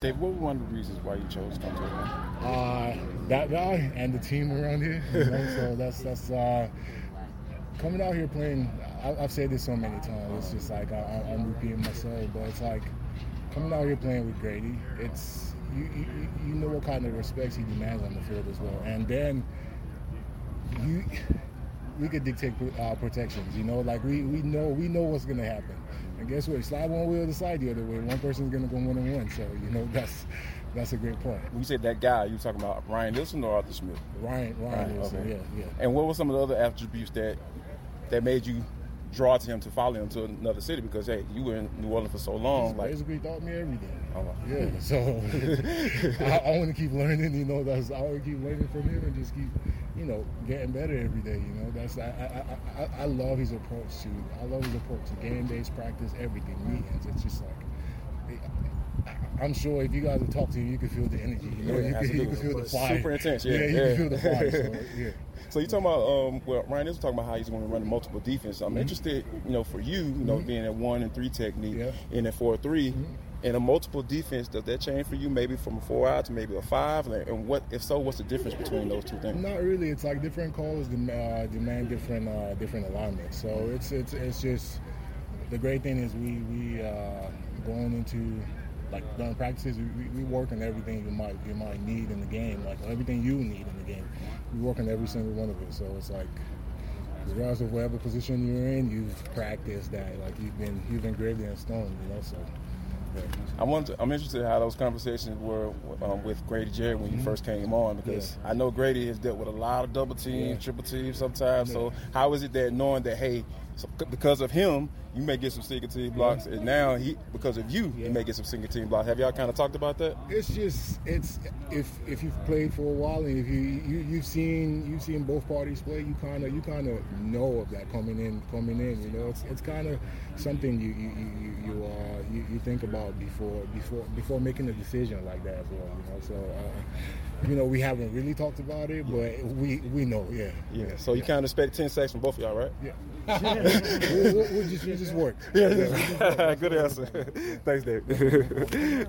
Dave, what was one of the reasons why you chose to come to Uh, that guy and the team around here. You know, so that's that's uh, coming out here playing. I, have said this so many times. It's just like I, am repeating myself, but it's like coming out here playing with Grady. It's you, you, you know what kind of respect he demands on the field as well, and then you we could dictate uh, protections. You know, like we, we know we know what's gonna happen. And guess what? Slide one wheel, slide the other way. One person's gonna go one and one. So you know that's that's a great point. When you said that guy, you were talking about Ryan Nielsen or Arthur Smith? Ryan Ryan, Ryan Nielsen. Okay. Yeah, yeah. And what were some of the other attributes that that made you draw to him to follow him to another city because hey, you were in New Orleans for so long. He's like basically taught me everything. Oh, yeah. So I, I want to keep learning. You know, that's I want to keep learning from him and just keep, you know, getting better every day. You know, that's I I, I, I love his approach to I love his approach to game days, practice, everything, meetings. It's just like. I'm sure if you guys would talk to him, you could feel the energy. You know, yeah, you, can, you can feel the fire. Super intense, yeah. Yeah, you yeah. feel the fire. So, yeah. So you talking about um, well, Ryan is talking about how he's going to run a multiple defense. I'm mm-hmm. interested, you know, for you, you know, mm-hmm. being at one and three technique yeah. and at four 3 mm-hmm. and a multiple defense. Does that change for you? Maybe from a four out to maybe a five, and what if so? What's the difference between those two things? Not really. It's like different calls uh, demand different uh, different alignments. So it's it's it's just the great thing is we we uh, going into like during practices, we, we work on everything you might you might need in the game, like everything you need in the game. We work on every single one of it. So it's like, regardless of whatever position you're in, you've practiced that. Like you've been you've been gravely in stone, you know. So. Yeah. I want to, I'm interested in how those conversations were um, with Grady Jarrett when mm-hmm. you first came on because yeah. I know Grady has dealt with a lot of double teams, yeah. triple teams sometimes. So how is it that knowing that hey, so because of him, you may get some single team blocks, and now he because of you, yeah. you may get some single team blocks. Have y'all kind of talked about that? It's just it's if if you've played for a while and if you, you you've seen you've seen both parties play, you kind of you kind of know of that coming in coming in. You know, it's it's kind of something you you you you, uh, you, you think about before before before making a decision like that as well. You know, so. Uh, you know, we haven't really talked about it, but we we know, yeah. Yeah. So you kind of expect ten sacks from both of y'all, right? Yeah. we'll, we'll, we'll, just, we'll just work. Yeah. yeah. Good answer. Thanks, Dave.